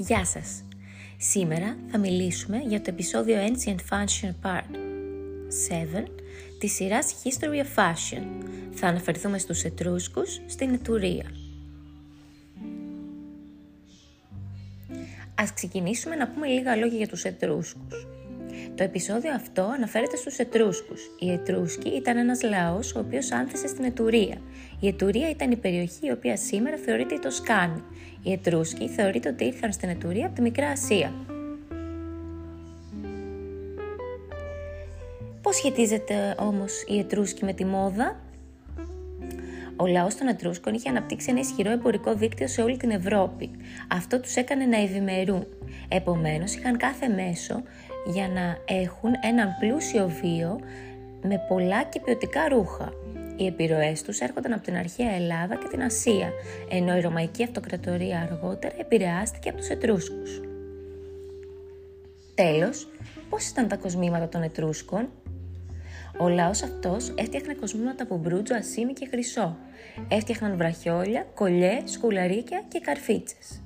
Γεια σας! Σήμερα θα μιλήσουμε για το επεισόδιο Ancient Fashion Part 7 της σειράς History of Fashion. Θα αναφερθούμε στους Ετρούσκους στην Ετουρία. Ας ξεκινήσουμε να πούμε λίγα λόγια για τους Ετρούσκους. Το επεισόδιο αυτό αναφέρεται στους Ετρούσκους. Οι Ετρούσκοι ήταν ένας λαός ο οποίος άνθεσε στην Ετουρία. Η Ετουρία ήταν η περιοχή η οποία σήμερα θεωρείται η Τοσκάνη. Οι Ετρούσκοι θεωρείται ότι ήρθαν στην Ετουρία από τη Μικρά Ασία. Πώς σχετίζεται όμως η Ετρούσκη με τη μόδα; Ο λαός των Ετρούσκων είχε αναπτύξει ένα ισχυρό εμπορικό δίκτυο σε όλη την Ευρώπη. Αυτό τους έκανε να ευημερούν. Επομένως, είχαν κάθε μέσο για να έχουν έναν πλούσιο βίο με πολλά και ποιοτικά ρούχα. Οι επιρροές τους έρχονταν από την αρχαία Ελλάδα και την Ασία, ενώ η Ρωμαϊκή Αυτοκρατορία αργότερα επηρεάστηκε από τους Ετρούσκους. Τέλος, πώς ήταν τα κοσμήματα των Ετρούσκων; Ο λαός αυτός έφτιαχνε κοσμήματα από μπρούτζο, ασίμι και χρυσό. Έφτιαχναν βραχιόλια, κολλιέ, σκουλαρίκια και καρφίτσες.